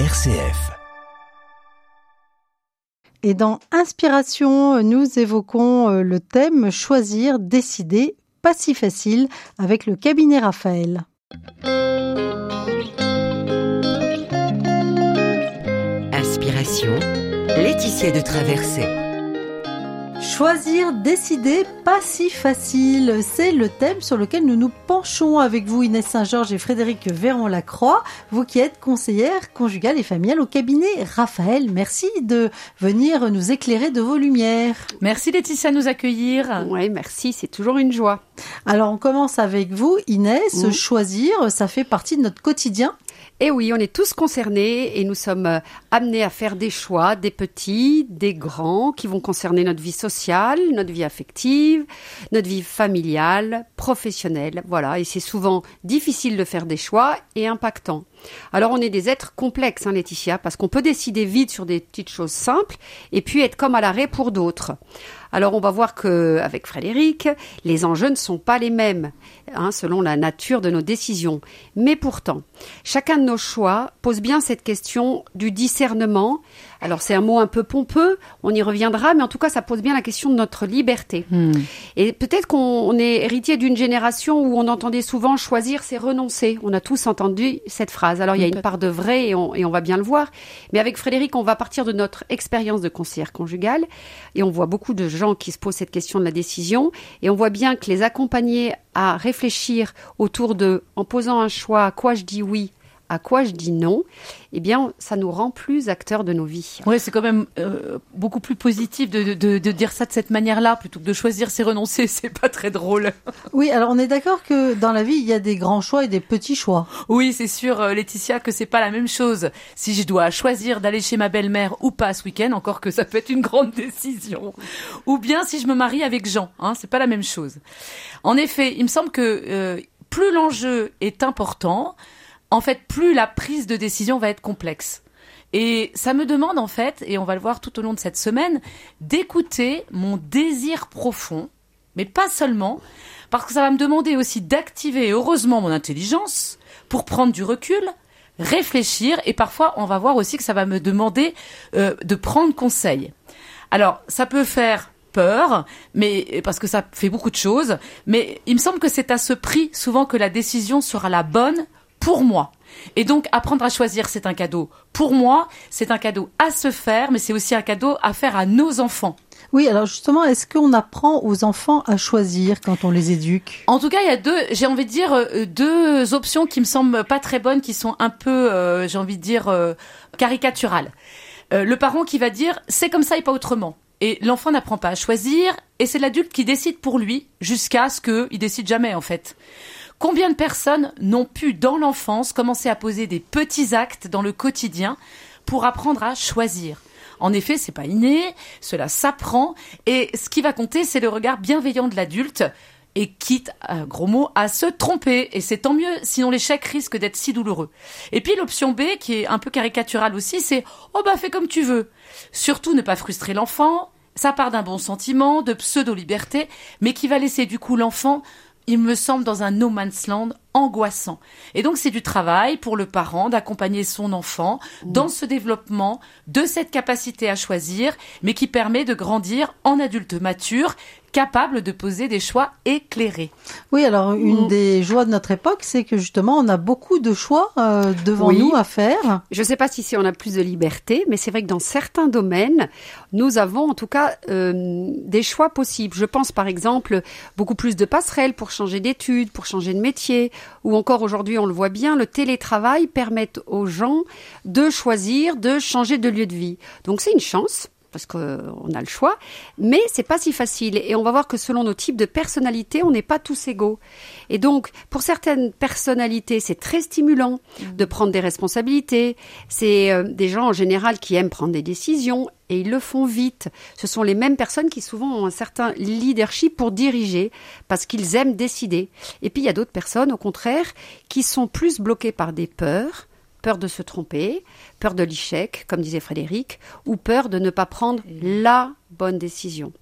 RCF. Et dans Inspiration, nous évoquons euh, le thème Choisir, décider, pas si facile avec le cabinet Raphaël. Inspiration, Laetitia de Traversée. Choisir, décider, pas si facile. C'est le thème sur lequel nous nous penchons avec vous, Inès Saint-Georges et Frédéric Véron-Lacroix. Vous qui êtes conseillère conjugale et familiale au cabinet Raphaël. Merci de venir nous éclairer de vos lumières. Merci Laetitia de nous accueillir. Oui, merci, c'est toujours une joie. Alors on commence avec vous, Inès. Choisir, ça fait partie de notre quotidien. Et eh oui, on est tous concernés et nous sommes euh, amenés à faire des choix, des petits, des grands, qui vont concerner notre vie sociale, notre vie affective, notre vie familiale, professionnelle. Voilà, et c'est souvent difficile de faire des choix et impactant. Alors on est des êtres complexes, hein, Laetitia, parce qu'on peut décider vite sur des petites choses simples et puis être comme à l'arrêt pour d'autres. Alors on va voir que avec Frédéric, les enjeux ne sont pas les mêmes hein, selon la nature de nos décisions. Mais pourtant, chacun de nos choix pose bien cette question du discernement alors c'est un mot un peu pompeux, on y reviendra, mais en tout cas ça pose bien la question de notre liberté. Hmm. Et peut-être qu'on est héritier d'une génération où on entendait souvent choisir c'est renoncer. On a tous entendu cette phrase. Alors il y a une part de vrai et on, va bien le voir. Mais avec Frédéric, on va partir de notre expérience de conseillère conjugale et on voit beaucoup de gens qui se posent cette question de la décision et on voit bien que les accompagner à réfléchir autour de, en posant un choix, à quoi je dis oui, à quoi je dis non, eh bien, ça nous rend plus acteurs de nos vies. Oui, c'est quand même euh, beaucoup plus positif de, de, de, dire ça de cette manière-là plutôt que de choisir c'est renoncer. C'est pas très drôle. Oui, alors on est d'accord que dans la vie, il y a des grands choix et des petits choix. Oui, c'est sûr, euh, Laetitia, que c'est pas la même chose. Si je dois choisir d'aller chez ma belle-mère ou pas ce week-end, encore que ça peut être une grande décision. Ou bien si je me marie avec Jean, hein, c'est pas la même chose. En effet, il me semble que euh, plus l'enjeu est important, en fait, plus la prise de décision va être complexe. Et ça me demande en fait, et on va le voir tout au long de cette semaine, d'écouter mon désir profond, mais pas seulement, parce que ça va me demander aussi d'activer heureusement mon intelligence pour prendre du recul, réfléchir, et parfois on va voir aussi que ça va me demander euh, de prendre conseil. Alors, ça peut faire peur, mais parce que ça fait beaucoup de choses, mais il me semble que c'est à ce prix souvent que la décision sera la bonne pour moi. Et donc, apprendre à choisir, c'est un cadeau pour moi, c'est un cadeau à se faire, mais c'est aussi un cadeau à faire à nos enfants. Oui, alors justement, est-ce qu'on apprend aux enfants à choisir quand on les éduque? En tout cas, il y a deux, j'ai envie de dire, euh, deux options qui me semblent pas très bonnes, qui sont un peu, euh, j'ai envie de dire, euh, caricaturales. le parent qui va dire, c'est comme ça et pas autrement. Et l'enfant n'apprend pas à choisir, et c'est l'adulte qui décide pour lui, jusqu'à ce qu'il décide jamais, en fait. Combien de personnes n'ont pu, dans l'enfance, commencer à poser des petits actes dans le quotidien pour apprendre à choisir? En effet, c'est pas inné, cela s'apprend, et ce qui va compter, c'est le regard bienveillant de l'adulte, et quitte, euh, gros mot, à se tromper. Et c'est tant mieux, sinon l'échec risque d'être si douloureux. Et puis l'option B, qui est un peu caricaturale aussi, c'est oh bah fais comme tu veux. Surtout ne pas frustrer l'enfant. Ça part d'un bon sentiment, de pseudo-liberté, mais qui va laisser du coup l'enfant il me semble, dans un no man's land angoissant. Et donc, c'est du travail pour le parent d'accompagner son enfant dans ce développement de cette capacité à choisir, mais qui permet de grandir en adulte mature capable de poser des choix éclairés. Oui, alors une mm. des joies de notre époque, c'est que justement, on a beaucoup de choix euh, devant nous à faire. Je ne sais pas si, si on a plus de liberté, mais c'est vrai que dans certains domaines, nous avons en tout cas euh, des choix possibles. Je pense par exemple beaucoup plus de passerelles pour changer d'études, pour changer de métier, ou encore aujourd'hui, on le voit bien, le télétravail permet aux gens de choisir, de changer de lieu de vie. Donc c'est une chance parce qu'on a le choix, mais c'est pas si facile. Et on va voir que selon nos types de personnalités, on n'est pas tous égaux. Et donc, pour certaines personnalités, c'est très stimulant mmh. de prendre des responsabilités. C'est euh, des gens en général qui aiment prendre des décisions et ils le font vite. Ce sont les mêmes personnes qui souvent ont un certain leadership pour diriger parce qu'ils aiment décider. Et puis il y a d'autres personnes, au contraire, qui sont plus bloquées par des peurs peur de se tromper, peur de l'échec, comme disait Frédéric, ou peur de ne pas prendre la bonne décision.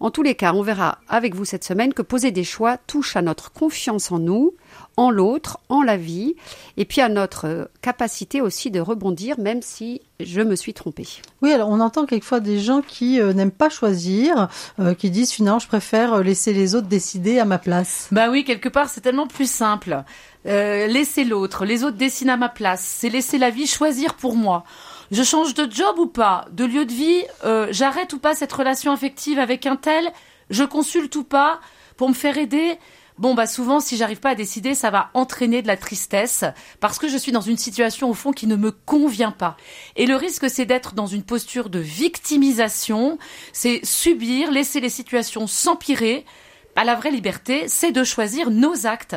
En tous les cas, on verra avec vous cette semaine que poser des choix touche à notre confiance en nous, en l'autre, en la vie, et puis à notre euh, capacité aussi de rebondir, même si je me suis trompée. Oui, alors on entend quelquefois des gens qui euh, n'aiment pas choisir, euh, qui disent finalement je préfère laisser les autres décider à ma place. Bah oui, quelque part c'est tellement plus simple. Laisser l'autre, les autres décident à ma place. C'est laisser la vie choisir pour moi. Je change de job ou pas, de lieu de vie, j'arrête ou pas cette relation affective avec un tel, je consulte ou pas pour me faire aider bon bah souvent si j'arrive pas à décider, ça va entraîner de la tristesse parce que je suis dans une situation au fond qui ne me convient pas. Et le risque c'est d'être dans une posture de victimisation, c'est subir, laisser les situations s'empirer. Bah, la vraie liberté, c'est de choisir nos actes.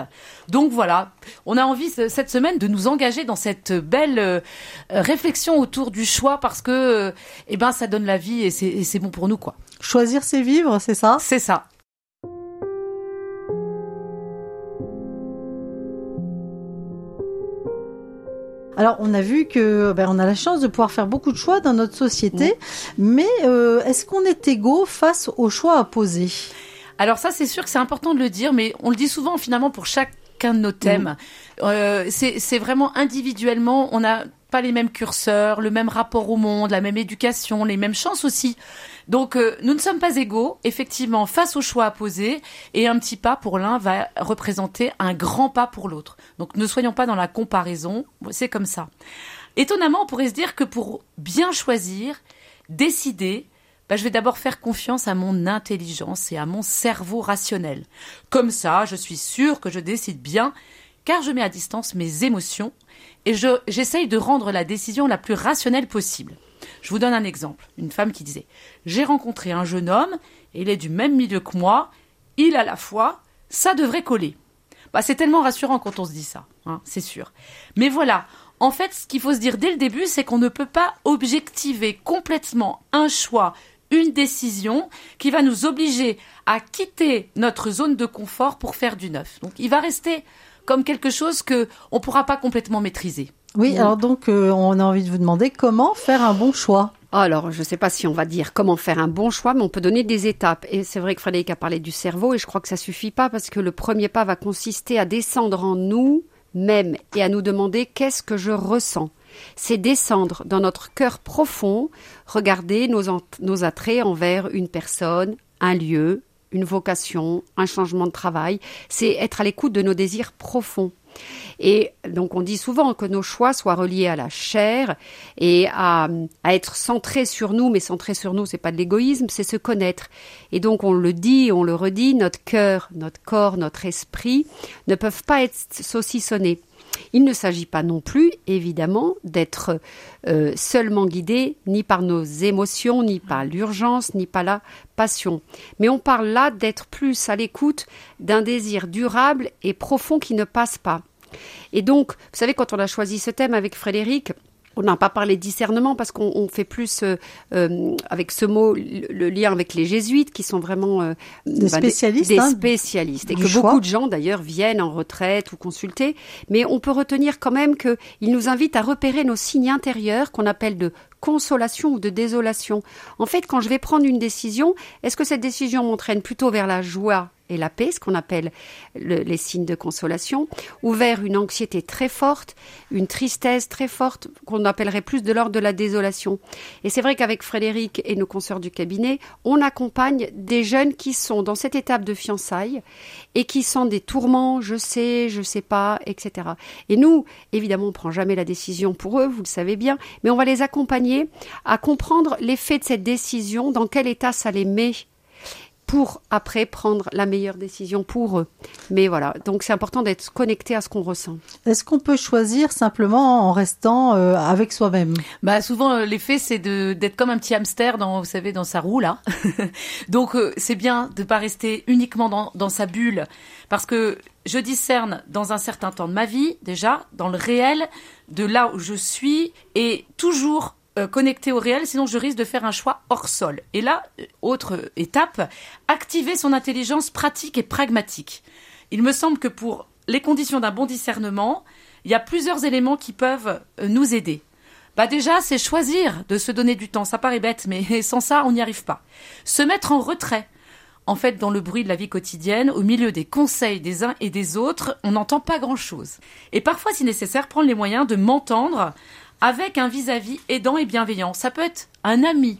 Donc voilà, on a envie cette semaine de nous engager dans cette belle euh, réflexion autour du choix parce que, euh, eh ben, ça donne la vie et c'est bon pour nous, quoi. Choisir, c'est vivre, c'est ça? C'est ça. Alors, on a vu que ben, on a la chance de pouvoir faire beaucoup de choix dans notre société, mais euh, est-ce qu'on est égaux face aux choix à poser? Alors ça, c'est sûr que c'est important de le dire, mais on le dit souvent finalement pour chacun de nos thèmes. Euh, c'est vraiment individuellement, on n'a pas les mêmes curseurs, le même rapport au monde, la même éducation, les mêmes chances aussi. Donc euh, nous ne sommes pas égaux, effectivement, face au choix à poser, et un petit pas pour l'un va représenter un grand pas pour l'autre. Donc ne soyons pas dans la comparaison, c'est comme ça. Étonnamment, on pourrait se dire que pour bien choisir, décider, bah, je vais d'abord faire confiance à mon intelligence et à mon cerveau rationnel. Comme ça, je suis sûre que je décide bien, car je mets à distance mes émotions et j'essaye de rendre la décision la plus rationnelle possible. Je vous donne un exemple. Une femme qui disait J'ai rencontré un jeune homme, il est du même milieu que moi, il a la foi, ça devrait coller. Bah, c'est tellement rassurant quand on se dit ça, hein, c'est sûr. Mais voilà, en fait, ce qu'il faut se dire dès le début, c'est qu'on ne peut pas objectiver complètement un choix, une décision qui va nous obliger à quitter notre zone de confort pour faire du neuf. Donc, il va rester comme quelque chose que on pourra pas complètement maîtriser. Oui, alors donc euh, on a envie de vous demander comment faire un bon choix. Alors, je ne sais pas si on va dire comment faire un bon choix, mais on peut donner des étapes. Et c'est vrai que Frédéric a parlé du cerveau, et je crois que ça suffit pas parce que le premier pas va consister à descendre en nous même et à nous demander qu'est-ce que je ressens. C'est descendre dans notre cœur profond, regarder nos, attraits envers une personne, un lieu, une vocation, un changement de travail. C'est être à l'écoute de nos désirs profonds. Et donc on dit souvent que nos choix soient reliés à la chair et à, être centrés sur nous, mais centrés sur nous, c'est pas de l'égoïsme, c'est se connaître. Et donc on le dit, on le redit, notre cœur, notre corps, notre esprit ne peuvent pas être saucissonnés. Il ne s'agit pas non plus, évidemment, d'être euh, seulement guidé ni par nos émotions, ni par l'urgence, ni par la passion. Mais on parle là d'être plus à l'écoute d'un désir durable et profond qui ne passe pas. Et donc, vous savez, quand on a choisi ce thème avec Frédéric, on n'a pas parlé de discernement parce qu'on fait plus euh, euh, avec ce mot le, lien avec les jésuites qui sont vraiment euh, des bah, spécialistes, des, hein, spécialistes. Et que beaucoup de gens d'ailleurs viennent en retraite ou consulter. Mais on peut retenir quand même qu'ils nous invitent à repérer nos signes intérieurs qu'on appelle de consolation ou de désolation. En fait, quand je vais prendre une décision, est-ce que cette décision m'entraîne plutôt vers la joie et la paix, ce qu'on appelle les signes de consolation, ou vers une anxiété très forte, une tristesse très forte, qu'on appellerait plus de l'ordre de la désolation. Et c'est vrai qu'avec Frédéric et nos consoeurs du cabinet, on accompagne des jeunes qui sont dans cette étape de fiançailles et qui sont des tourments, je sais, je sais pas, etc. Et nous, évidemment, on prend jamais la décision pour eux, vous le savez bien, mais on va les accompagner à comprendre l'effet de cette décision, dans quel état ça les met pour après prendre la meilleure décision pour eux. Mais voilà, donc c'est important d'être connecté à ce qu'on ressent. Est-ce qu'on peut choisir simplement en restant euh, avec soi-même? Bah souvent euh, l'effet c'est de d'être comme un petit hamster dans vous savez dans sa roue là. donc euh, c'est bien de pas rester uniquement dans, dans sa bulle parce que je discerne dans un certain temps de ma vie déjà dans le réel de là où je suis et toujours euh, connecté au réel, sinon je risque de faire un choix hors sol. Et là, euh, autre étape, activer son intelligence pratique et pragmatique. Il me semble que pour les conditions d'un bon discernement, il y a plusieurs éléments qui peuvent euh, nous aider. Bah déjà, c'est choisir de se donner du temps. Ça paraît bête, mais sans ça, on n'y arrive pas. Se mettre en retrait. En fait, dans le bruit de la vie quotidienne, au milieu des conseils des uns et des autres, on n'entend pas grand-chose. Et parfois, si nécessaire, prendre les moyens de m'entendre avec un vis-à-vis aidant et bienveillant. Ça peut être un ami,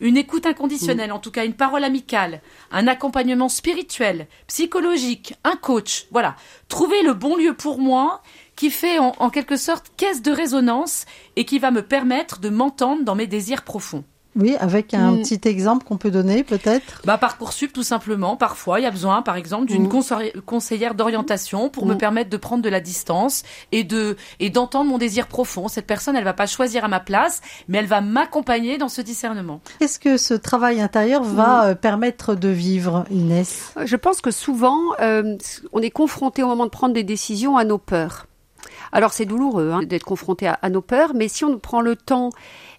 une écoute inconditionnelle, en tout cas une parole amicale, un accompagnement spirituel, psychologique, un coach. Voilà. Trouver le bon lieu pour moi qui fait en, en quelque sorte caisse de résonance et qui va me permettre de m'entendre dans mes désirs profonds. Oui, avec un Mm. petit exemple qu'on peut donner peut-être? Bah parcoursup tout simplement. Parfois, il y a besoin, par exemple, d'une Mm. conseiller- conseillère d'orientation pour me Mm. permettre de prendre de la distance et de et d'entendre mon désir profond. Cette personne, elle va pas choisir à ma place, mais elle va m'accompagner dans ce discernement. Qu'est-ce que ce travail intérieur va euh, permettre de vivre, Inès? Je pense que souvent, euh, on est confronté au moment de prendre des décisions à nos peurs. Alors c'est douloureux hein, d'être confronté à, à nos peurs, mais si on prend le temps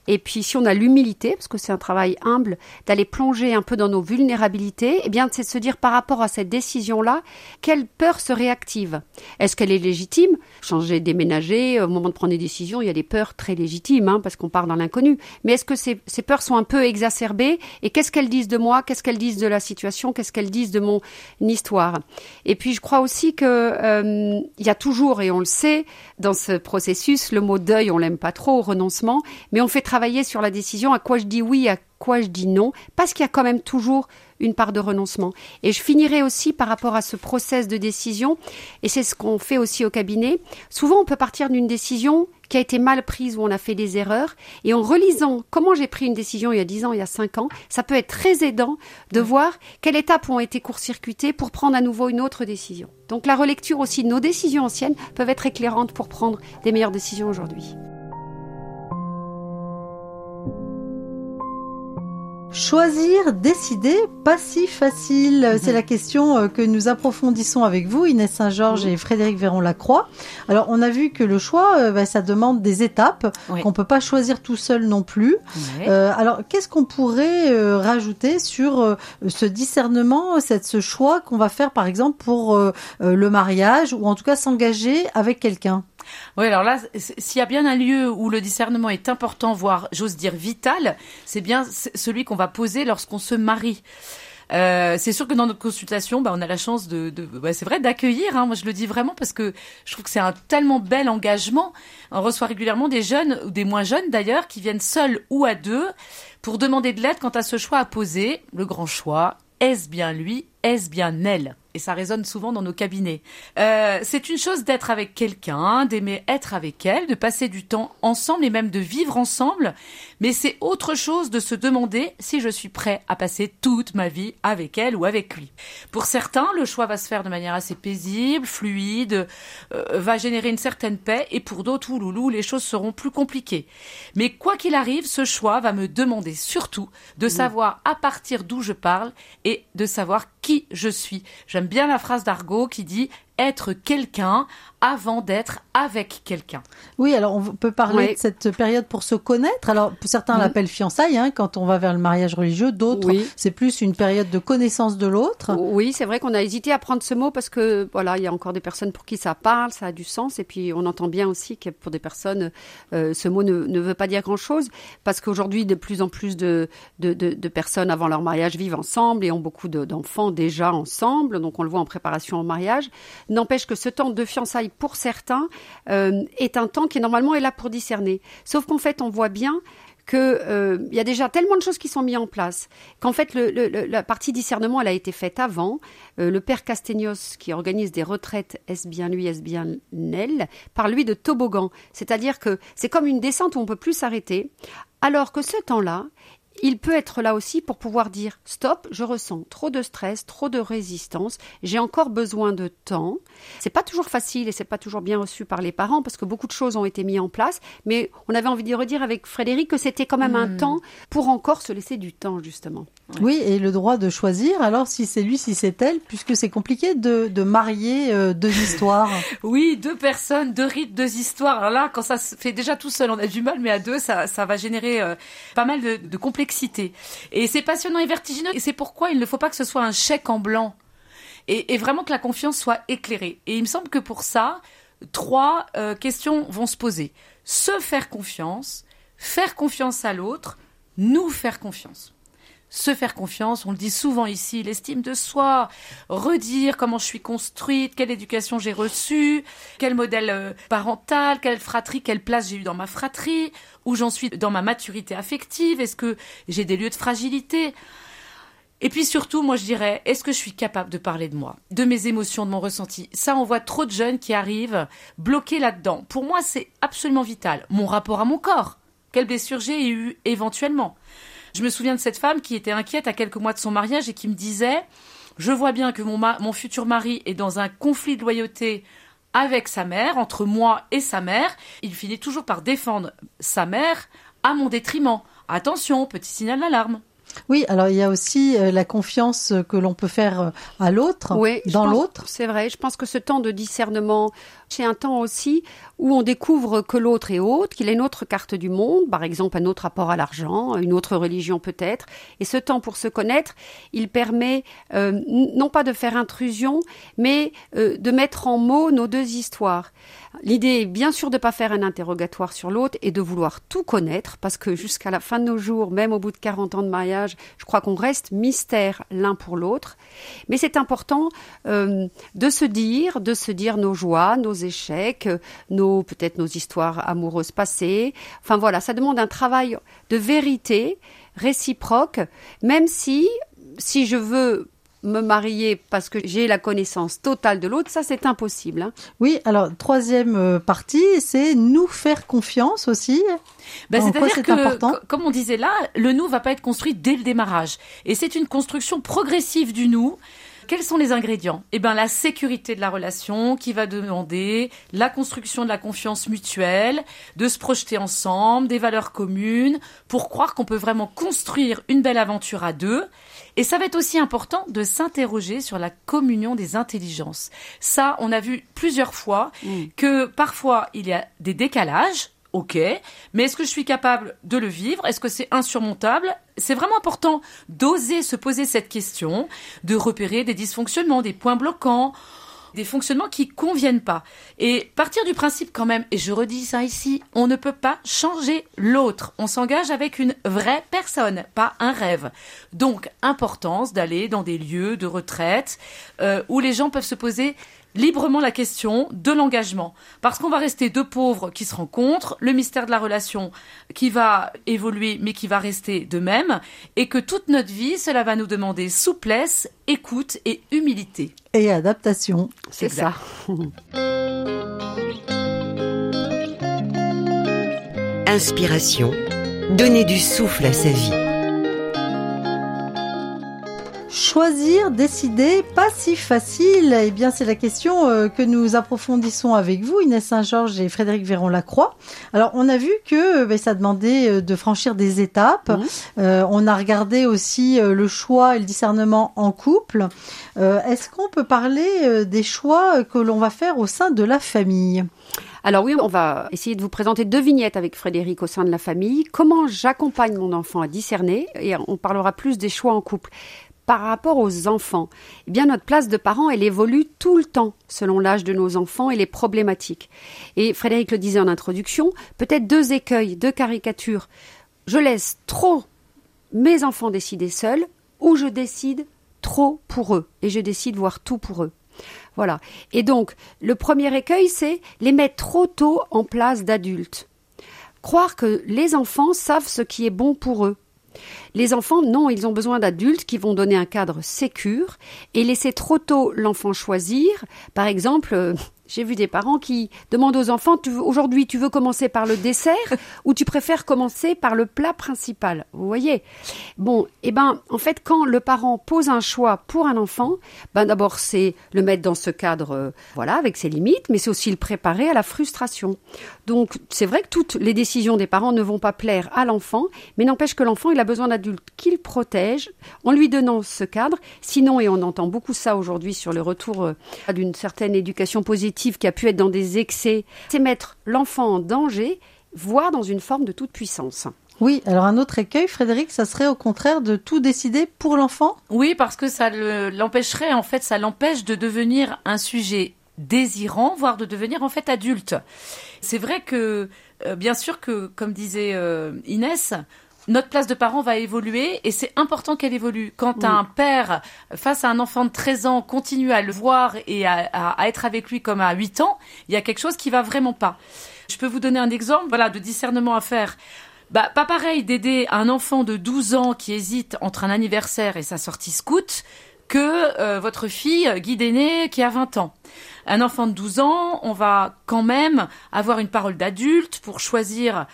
et puis si on a l'humilité, parce que c'est un travail humble, d'aller plonger un peu dans nos vulnérabilités, eh bien c'est de se dire par rapport à cette décision-là, quelle peur se réactive? Est-ce qu'elle est légitime? Changer, déménager, au moment de prendre des décisions, il y a des peurs très légitimes, hein, parce qu'on part dans l'inconnu. Mais est-ce que ces, peurs sont un peu exacerbées? Et qu'est-ce qu'elles disent de moi? Qu'est-ce qu'elles disent de la situation? Qu'est-ce qu'elles disent de mon histoire? Et puis je crois aussi que euh, il y a toujours, et on le sait, dans ce processus, le mot deuil, on l'aime pas trop, renoncement, mais on fait travailler sur la décision à quoi je dis oui, à quoi je dis non, parce qu'il y a quand même toujours une part de renoncement. Et je finirai aussi par rapport à ce process de décision, et c'est ce qu'on fait aussi au cabinet. Souvent, on peut partir d'une décision qui a été mal prise, où on a fait des erreurs, et en relisant comment j'ai pris une décision il y a 10 ans, il y a 5 ans, ça peut être très aidant de voir quelles étapes ont été court-circuitées pour prendre à nouveau une autre décision. Donc la relecture aussi de nos décisions anciennes peuvent être éclairantes pour prendre des meilleures décisions aujourd'hui. Choisir, décider, pas si facile. C'est la question euh, que nous approfondissons avec vous, Inès Saint-Georges et Frédéric Véron-Lacroix. Alors, on a vu que le choix, bah, ça demande des étapes Oui. qu'on peut pas choisir tout seul non plus. Euh, alors, qu'est-ce qu'on pourrait euh, rajouter sur euh, ce discernement, cette, ce choix qu'on va faire, par exemple, pour le mariage ou en tout cas s'engager avec quelqu'un? Oui, alors là, s'il y a bien un lieu où le discernement est important, voire j'ose dire vital, c'est bien celui qu'on va poser lorsqu'on se marie. Euh, c'est sûr que dans notre consultation, bah, on a la chance de, de bah, c'est vrai, d'accueillir. Hein, moi, je le dis vraiment parce que je trouve que c'est un tellement bel engagement. On reçoit régulièrement des jeunes ou des moins jeunes d'ailleurs qui viennent seuls ou à deux pour demander de l'aide quant à ce choix à poser. Le grand choix, est-ce bien lui, est-ce bien elle? Et ça résonne souvent dans nos cabinets. Euh, c'est une chose d'être avec quelqu'un, d'aimer être avec elle, de passer du temps ensemble et même de vivre ensemble. Mais c'est autre chose de se demander si je suis prêt à passer toute ma vie avec elle ou avec lui. Pour certains, le choix va se faire de manière assez paisible, fluide, euh, va générer une certaine paix. Et pour d'autres, ouloulou, les choses seront plus compliquées. Mais quoi qu'il arrive, ce choix va me demander surtout de savoir à partir d'où je parle et de savoir qui je suis. J'aime bien la phrase d'Argot qui dit être quelqu'un avant d'être avec quelqu'un. Oui, alors on peut parler Oui. de cette période pour se connaître. Alors certains Mhm. l'appellent fiançailles hein, quand on va vers le mariage religieux, d'autres Oui. c'est plus une période de connaissance de l'autre. Oui, c'est vrai qu'on a hésité à prendre ce mot parce que voilà, il y a encore des personnes pour qui ça parle, ça a du sens, et puis on entend bien aussi que pour des personnes, euh, ce mot ne, ne veut pas dire grand-chose parce qu'aujourd'hui, de plus en plus de, de, de, de personnes avant leur mariage vivent ensemble et ont beaucoup de- d'enfants déjà ensemble, donc on le voit en préparation au mariage. N'empêche que ce temps de fiançailles pour certains euh, est un temps qui normalement est là pour discerner. Sauf qu'en fait, on voit bien que euh, y a déjà tellement de choses qui sont mises en place qu'en fait le, la partie discernement a été faite avant. Euh, le père Castegnos qui organise des retraites est-ce bien lui est-ce bien elle par lui de toboggan, c'est-à-dire que c'est comme une descente où on peut plus s'arrêter, alors que ce temps-là il peut être là aussi pour pouvoir dire stop, je ressens trop de stress, trop de résistance, j'ai encore besoin de temps. C'est pas toujours facile et c'est pas toujours bien reçu par les parents parce que beaucoup de choses ont été mises en place, mais on avait envie de redire avec Frédéric que c'était quand même un temps pour encore se laisser du temps justement. Oui, et le droit de choisir. Alors si c'est lui, si c'est elle, puisque c'est compliqué de, de marier euh, deux histoires. Oui, deux personnes, deux rites, deux histoires. Alors là, quand ça se fait déjà tout seul, on a du mal, mais à deux, ça, ça va générer euh, pas mal de, de Et c'est passionnant et vertigineux. Et c'est pourquoi il ne faut pas que ce soit un chèque en blanc. Et, et vraiment que la confiance soit éclairée. Et il me semble que pour ça, trois euh, questions vont se poser. se faire confiance, faire confiance à l'autre, nous faire confiance se faire confiance, on le dit souvent ici, l'estime de soi, redire comment je suis construite, quelle éducation j'ai reçue, quel modèle euh, parental, quelle fratrie, quelle place j'ai eu dans ma fratrie, où j'en suis dans ma maturité affective, est-ce que j'ai des lieux de fragilité? Et puis surtout, moi je dirais, est-ce que je suis capable de parler de moi, de mes émotions, de mon ressenti? Ça, on voit trop de jeunes qui arrivent bloqués là-dedans. Pour moi, c'est absolument vital. Mon rapport à mon corps, quelle blessure j'ai eu éventuellement? Je me souviens de cette femme qui était inquiète à quelques mois de son mariage et qui me disait Je vois bien que mon, futur mari est dans un conflit de loyauté avec sa mère, entre moi et sa mère. Il finit toujours par défendre sa mère à mon détriment. Attention, petit signal d'alarme. Oui, alors il y a aussi euh, la confiance que l'on peut faire euh, à l'autre, dans l'autre. C'est vrai, je pense que ce temps de discernement, c'est un temps aussi où on découvre que l'autre est autre, qu'il a une autre carte du monde, par exemple un autre rapport à l'argent, une autre religion peut-être. Et ce temps pour se connaître, il permet euh, non pas de faire intrusion, mais de mettre en mots nos deux histoires. L'idée est bien sûr de ne pas faire un interrogatoire sur l'autre et de vouloir tout connaître, parce que jusqu'à la fin de nos jours, même au bout de 40 ans de mariage, je crois qu'on reste mystère l'un pour l'autre. Mais c'est important euh, de se dire, de se dire nos joies, nos échecs, nos peut-être nos histoires amoureuses passées. Enfin voilà, ça demande un travail de vérité réciproque, même si si je veux me marier parce que j'ai la connaissance totale de l'autre, ça c'est impossible. Hein. Oui, alors troisième euh, partie, c'est nous faire confiance aussi. Ben, C'est-à-dire que, important comme on disait là, le nous va pas être construit dès le démarrage. Et c'est une construction progressive du nous. Quels sont les ingrédients? Eh bien, la sécurité de la relation qui va demander la construction de la confiance mutuelle, de se projeter ensemble, des valeurs communes, pour croire qu'on peut vraiment construire une belle aventure à deux. Et ça va être aussi important de s'interroger sur la communion des intelligences. Ça, on a vu plusieurs fois mm. que parfois il y a des décalages ok, mais est-ce que je suis capable de le vivre? Est-ce que c'est insurmontable? C'est vraiment important d'oser se poser cette question, de repérer des dysfonctionnements, des points bloquants, des fonctionnements qui conviennent pas. Et partir du principe quand même, et je redis ça ici, on ne peut pas changer l'autre. On s'engage avec une vraie personne, pas un rêve. Donc, importance d'aller dans des lieux de retraite euh, où les gens peuvent se poser librement la question de l'engagement. Parce qu'on va rester deux pauvres qui se rencontrent, le mystère de la relation qui va évoluer mais qui va rester de même, et que toute notre vie, cela va nous demander souplesse, écoute et humilité. Et adaptation. C'est ça. Inspiration. Donner du souffle à sa vie. Choisir, décider, pas si facile. Eh bien, c'est la question euh, que nous approfondissons avec vous, Inès Saint-Georges et Frédéric Véron-Lacroix. Alors, on a vu que euh, ben, ça demandait euh, de franchir des étapes. on a regardé aussi le choix et le discernement en couple. Est-ce qu'on peut parler des choix que l'on va faire au sein de la famille? Alors oui, on va essayer de vous présenter deux vignettes avec Frédéric au sein de la famille. Comment j'accompagne mon enfant à discerner? Et on parlera plus des choix en couple par rapport aux enfants, eh bien notre place de parent, elle évolue tout le temps selon l'âge de nos enfants et les problématiques. Et Frédéric le disait en introduction, peut-être deux écueils, deux caricatures. Je laisse trop mes enfants décider seuls ou je décide trop pour eux et je décide voir tout pour eux. Voilà. Et donc, le premier écueil, c'est les mettre trop tôt en place d'adultes. Croire que les enfants savent ce qui est bon pour eux. Les enfants, non, ils ont besoin d'adultes qui vont donner un cadre sécure et laisser trop tôt l'enfant choisir. Par exemple, euh, j'ai vu des parents qui demandent aux enfants aujourd'hui tu veux commencer par le dessert ou tu préfères commencer par le plat principal. Vous voyez? Bon, eh ben en fait quand le parent pose un choix pour un enfant, ben d'abord c'est le mettre dans ce cadre euh, voilà avec ses limites, mais c'est aussi le préparer à la frustration. Donc c'est vrai que toutes les décisions des parents ne vont pas plaire à l'enfant, mais n'empêche que l'enfant il a besoin d'adultes qu'il protège en lui donnant ce cadre. Sinon et on entend beaucoup ça aujourd'hui sur le retour euh, d'une certaine éducation positive qui a pu être dans des excès, c'est mettre l'enfant en danger, voire dans une forme de toute puissance. Oui, alors un autre écueil, Frédéric, ça serait au contraire de tout décider pour l'enfant? Oui, parce que ça l'empêcherait, en fait, ça l'empêche de devenir un sujet désirant, voire de devenir en fait adulte. C'est vrai que euh, bien sûr que, comme disait euh, Inès, notre place de parent va évoluer et c'est important qu'elle évolue. Quand un père, face à un enfant de 13 ans, continue à le voir et à, à être avec lui comme à 8 ans, il y a quelque chose qui va vraiment pas. Je peux vous donner un exemple voilà, de discernement à faire. Bah, pas pareil d'aider un enfant de 12 ans qui hésite entre un anniversaire et sa sortie scout que euh, votre fille guide aînée qui a 20 ans. Un enfant de 12 ans, on va quand même avoir une parole d'adulte pour choisir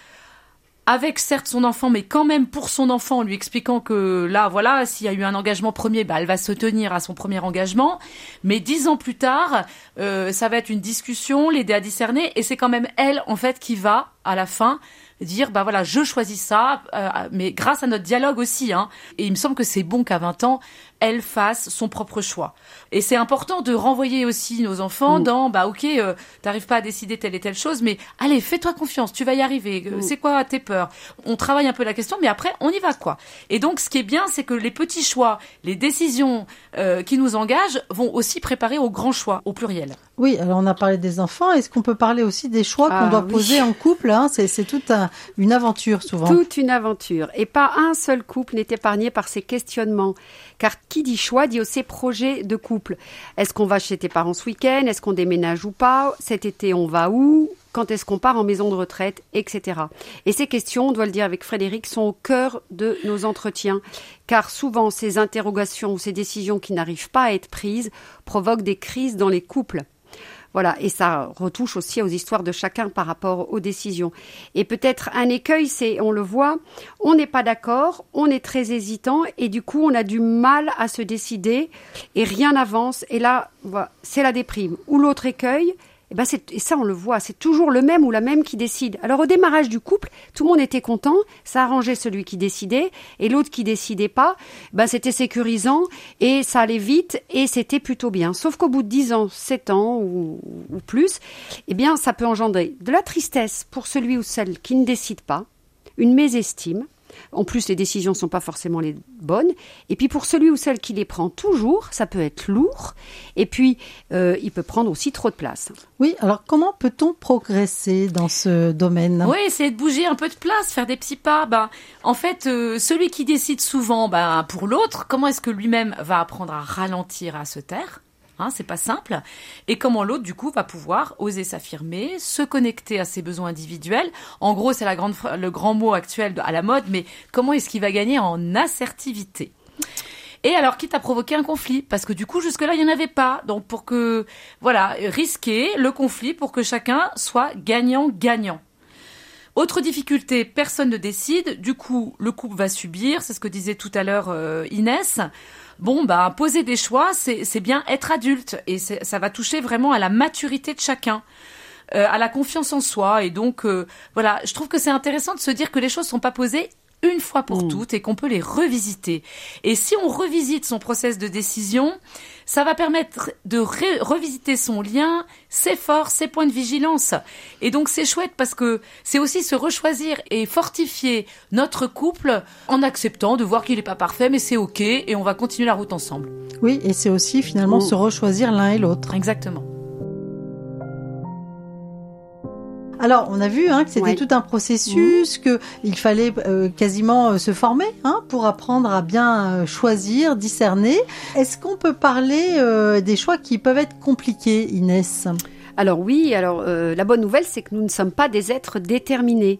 avec certes son enfant, mais quand même pour son enfant, en lui expliquant que là, voilà, s'il y a eu un engagement premier, bah, elle va se tenir à son premier engagement. Mais dix ans plus tard, euh, ça va être une discussion, l'aider à discerner, et c'est quand même elle, en fait, qui va, à la fin, dire bah voilà je choisis ça euh, mais grâce à notre dialogue aussi hein et il me semble que c'est bon qu'à 20 ans elle fasse son propre choix. Et c'est important de renvoyer aussi nos enfants mm. dans, bah ok, euh, t'arrives pas à décider telle et telle chose, mais allez, fais-toi confiance, tu vas y arriver. Euh, mm. C'est quoi tes peurs? On travaille un peu la question, mais après, on y va quoi. Et donc, ce qui est bien, c'est que les petits choix, les décisions euh, qui nous engagent vont aussi préparer aux grands choix, au pluriel. Oui, alors on a parlé des enfants. Est-ce qu'on peut parler aussi des choix qu'on ah doit poser en couple hein? C'est toute une aventure souvent. Toute une aventure. Et pas un seul couple n'est épargné par ces questionnements. Car qui dit choix dit aussi projet de couple. Est-ce qu'on va chez tes parents ce week-end? Est-ce qu'on déménage ou pas? Cet été, on va où? Quand est-ce qu'on part en maison de retraite, etc. Et ces questions, on doit le dire avec Frédéric, sont au cœur de nos entretiens, car souvent ces interrogations ou ces décisions qui n'arrivent pas à être prises provoquent des crises dans les couples. Voilà, et ça retouche aussi aux histoires de chacun par rapport aux décisions. Et peut-être un écueil, c'est, on le voit, on n'est pas d'accord, on est très hésitant, et du coup, on a du mal à se décider, et rien n'avance, et là, c'est la déprime. Ou l'autre écueil, et, eh ben et ça on le voit, c'est toujours le même ou la même qui décide. Alors au démarrage du couple, tout le monde était content, ça arrangeait celui qui décidait, et l'autre qui décidait pas, ben c'était sécurisant, et ça allait vite, et c'était plutôt bien. Sauf qu'au bout de 10 ans, 7 ans ou, ou plus, eh bien ça peut engendrer de la tristesse pour celui ou celle qui ne décide pas, une mésestime, en plus, les décisions ne sont pas forcément les bonnes. Et puis pour celui ou celle qui les prend toujours, ça peut être lourd. Et puis, euh, il peut prendre aussi trop de place. Oui, alors comment peut-on progresser dans ce domaine? Oui, c'est de bouger un peu de place, faire des petits pas. Ben, en fait, euh, celui qui décide souvent ben, pour l'autre, comment est-ce que lui-même va apprendre à ralentir, à se taire? Hein, c'est pas simple. Et comment l'autre, du coup, va pouvoir oser s'affirmer, se connecter à ses besoins individuels? En gros, c'est la le grand mot actuel à la mode, mais comment est-ce qu'il va gagner en assertivité? Et alors, quitte à provoquer un conflit, parce que du coup, jusque-là, il n'y en avait pas. Donc, pour que, voilà, risquer le conflit pour que chacun soit gagnant-gagnant. Autre difficulté, personne ne décide. Du coup, le couple va subir. C'est ce que disait tout à l'heure euh, Inès bon, bah, poser des choix, c'est bien être adulte et ça va toucher vraiment à la maturité de chacun. Euh, à la confiance en soi et donc euh, voilà je trouve que c'est intéressant de se dire que les choses sont pas posées une fois pour mmh. toutes et qu'on peut les revisiter. Et si on revisite son process de décision, ça va permettre de revisiter son lien, ses forces, ses points de vigilance. Et donc c'est chouette parce que c'est aussi se rechoisir et fortifier notre couple en acceptant de voir qu'il n'est pas parfait, mais c'est ok et on va continuer la route ensemble. Oui, et c'est aussi finalement mmh. se rechoisir l'un et l'autre. Exactement. Alors, on a vu hein, que c'était tout un processus, que qu'il fallait euh, quasiment euh, se former hein, pour apprendre à bien euh, choisir, discerner. Est-ce qu'on peut parler des choix qui peuvent être compliqués, Inès? Alors oui, alors la bonne nouvelle, c'est que nous ne sommes pas des êtres déterminés.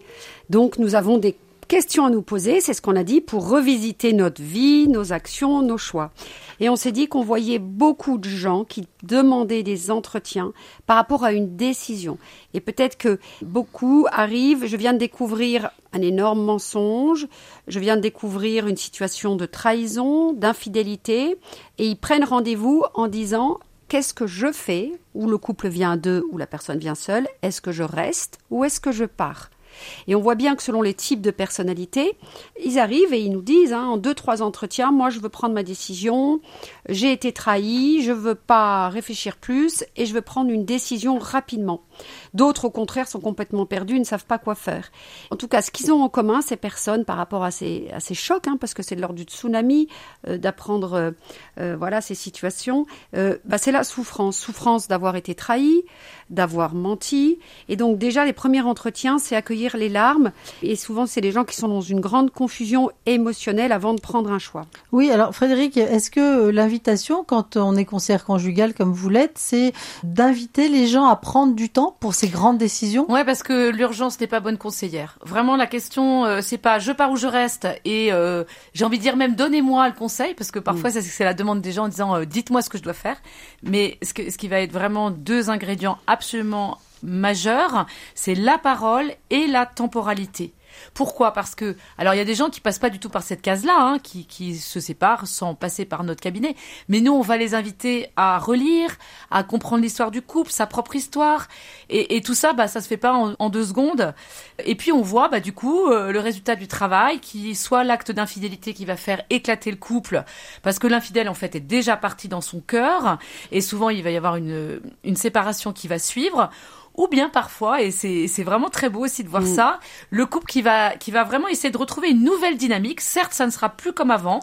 Donc nous avons des questions à nous poser, c'est ce qu'on a dit, pour revisiter notre vie, nos actions, nos choix. Et on s'est dit qu'on voyait beaucoup de gens qui demandaient des entretiens par rapport à une décision. Et peut-être que beaucoup arrivent, je viens de découvrir un énorme mensonge, je viens de découvrir une situation de trahison, d'infidélité, et ils prennent rendez-vous en disant qu'est-ce que je fais, ou le couple vient deux, ou la personne vient seule, est-ce que je reste ou est-ce que je pars? Et on voit bien que selon les types de personnalités, ils arrivent et ils nous disent, hein, en deux, trois entretiens, moi je veux prendre ma décision, j'ai été trahi, je veux pas réfléchir plus et je veux prendre une décision rapidement. D'autres, au contraire, sont complètement perdus, ne savent pas quoi faire. En tout cas, ce qu'ils ont en commun, ces personnes, par rapport à ces, à ces chocs, hein, parce que c'est de l'ordre du tsunami, euh, d'apprendre euh, euh, voilà ces situations, bah, c'est la souffrance. Souffrance d'avoir été trahi, d'avoir menti. Et donc déjà, les premiers entretiens, c'est accueillir les larmes. Et souvent, c'est les gens qui sont dans une grande confusion émotionnelle avant de prendre un choix. Oui, alors Frédéric, est-ce que l'invitation, quand on est conseillère conjugale comme vous l'êtes, c'est d'inviter les gens à prendre du temps pour ces grandes décisions? Ouais, parce que l'urgence n'est pas bonne conseillère. Vraiment, la question, euh, c'est pas je pars où je reste et euh, j'ai envie de dire même donnez-moi le conseil, parce que parfois mm. c'est la demande des gens en disant euh, dites-moi ce que je dois faire. Mais ce, ce qui va être vraiment deux ingrédients absolument majeurs, c'est la parole et la temporalité. Pourquoi? Parce que, alors il y a des gens qui passent pas du tout par cette case-là, hein, qui, qui se séparent sans passer par notre cabinet. Mais nous, on va les inviter à relire, à comprendre l'histoire du couple, sa propre histoire, et, et tout ça, bah, ça se fait pas en, deux secondes. Et puis on voit, bah, du coup, euh, le résultat du travail, qui soit l'acte d'infidélité qui va faire éclater le couple, parce que l'infidèle en fait est déjà parti dans son cœur, et souvent il va y avoir une, une séparation qui va suivre ou bien parfois, et c'est vraiment très beau aussi de voir mm. ça, le couple qui va, qui va vraiment essayer de retrouver une nouvelle dynamique. Certes, ça ne sera plus comme avant,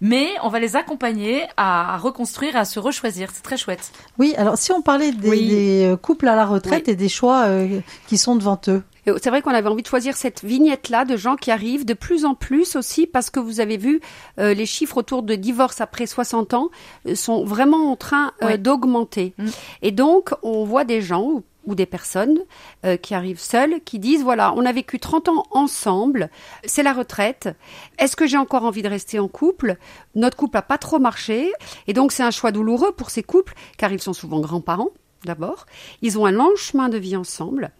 mais on va les accompagner à, reconstruire, à se rechoisir. C'est très chouette. Oui, alors si on parlait des, euh, couples à la retraite et des choix euh, qui sont devant eux. C'est vrai qu'on avait envie de choisir cette vignette-là de gens qui arrivent de plus en plus aussi parce que vous avez vu euh, les chiffres autour de divorce après 60 ans sont vraiment en train d'augmenter. Mm. Et donc on voit des gens ou des personnes euh, qui arrivent seules, qui disent, voilà, on a vécu 30 ans ensemble, c'est la retraite, est-ce que j'ai encore envie de rester en couple? Notre couple n'a pas trop marché, et donc c'est un choix douloureux pour ces couples, car ils sont souvent grands-parents d'abord. Ils ont un long chemin de vie ensemble.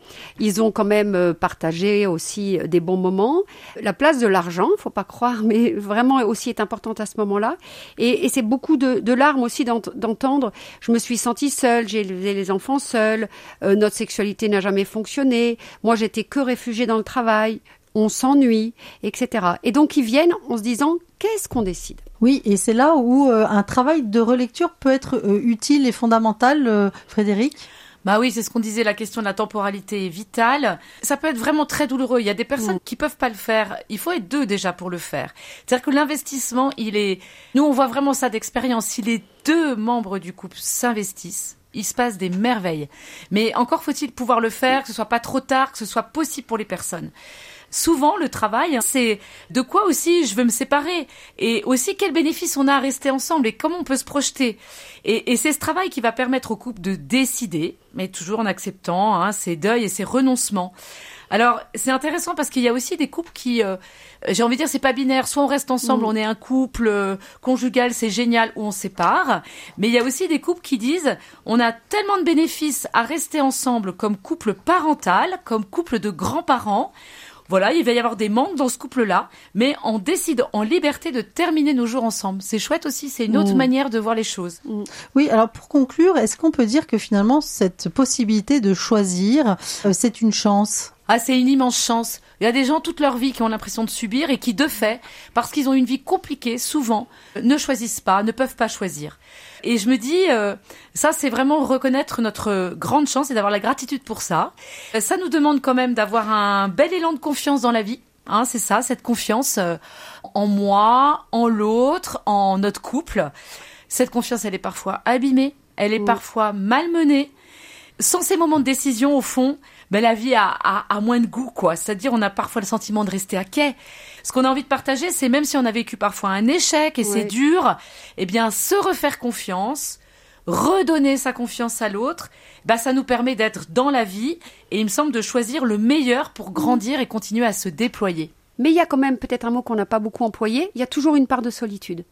Ils ont quand même euh, partagé aussi euh, des bons moments. La place de l'argent, faut pas croire, mais vraiment aussi est importante à ce moment-là. Et, c'est beaucoup de, larmes aussi d'entendre. Je me suis sentie seule, j'ai élevé les enfants seuls. Euh, notre sexualité n'a jamais fonctionné. Moi, j'étais que réfugiée dans le travail. On s'ennuie, etc. Et donc ils viennent en se disant qu'est-ce qu'on décide? Oui, et c'est là où euh, un travail de relecture peut être euh, utile et fondamental, euh, Frédéric? Bah oui, c'est ce qu'on disait, la question de la temporalité est vitale. Ça peut être vraiment très douloureux. Il y a des personnes mm. qui peuvent pas le faire. Il faut être deux déjà pour le faire. C'est-à-dire que l'investissement, il est, nous on voit vraiment ça d'expérience. Si les deux membres du couple s'investissent, il se passe des merveilles. Mais encore faut-il pouvoir le faire, que ce soit pas trop tard, que ce soit possible pour les personnes souvent le travail, c'est de quoi aussi je veux me séparer et aussi quel bénéfice on a à rester ensemble et comment on peut se projeter. Et, c'est ce travail qui va permettre au couple de décider, mais toujours en acceptant hein, ses deuils et ses renoncements. Alors c'est intéressant parce qu'il y a aussi des couples qui, euh, j'ai envie de dire, c'est pas binaire. Soit on reste ensemble, mm. on est un couple euh, conjugal, c'est génial, ou on sépare. Mais il y a aussi des couples qui disent, on a tellement de bénéfices à rester ensemble comme couple parental, comme couple de grands-parents voilà, il va y avoir des manques dans ce couple-là, mais on décide en liberté de terminer nos jours ensemble. C'est chouette aussi, c'est une autre mm. manière de voir les choses. Mm. Oui, alors pour conclure, est-ce qu'on peut dire que finalement cette possibilité de choisir, euh, c'est une chance? Ah, c'est une immense chance. Il y a des gens toute leur vie qui ont l'impression de subir et qui, de fait, parce qu'ils ont une vie compliquée, souvent, ne choisissent pas, ne peuvent pas choisir. Et je me dis, euh, ça, c'est vraiment reconnaître notre grande chance et d'avoir la gratitude pour ça. Euh, ça nous demande quand même d'avoir un bel élan de confiance dans la vie. Hein, c'est ça, cette confiance euh, en moi, en l'autre, en notre couple. Cette confiance, elle est parfois abîmée, elle est parfois malmenée. Sans ces moments de décision, au fond, ben, la vie a, a, moins de goût, quoi. C'est-à-dire, on a parfois le sentiment de rester à quai. Ce qu'on a envie de partager, c'est même si on a vécu parfois un échec et c'est dur, eh bien, se refaire confiance, redonner sa confiance à l'autre, ben, ça nous permet d'être dans la vie et il me semble de choisir le meilleur pour grandir et continuer à se déployer. Mais il y a quand même peut-être un mot qu'on n'a pas beaucoup employé, il y a toujours une part de solitude.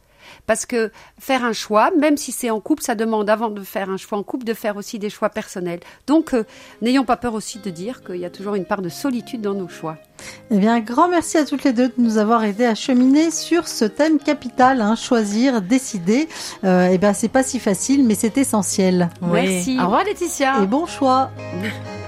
Parce que faire un choix, même si c'est en couple, ça demande avant de faire un choix en couple de faire aussi des choix personnels. Donc, euh, n'ayons pas peur aussi de dire qu'il y a toujours une part de solitude dans nos choix. Eh bien, grand merci à toutes les deux de nous avoir aidé à cheminer sur ce thème capital, hein, choisir, décider. Euh, eh bien, c'est pas si facile, mais c'est essentiel. Merci. Au revoir Laetitia. Et bon choix.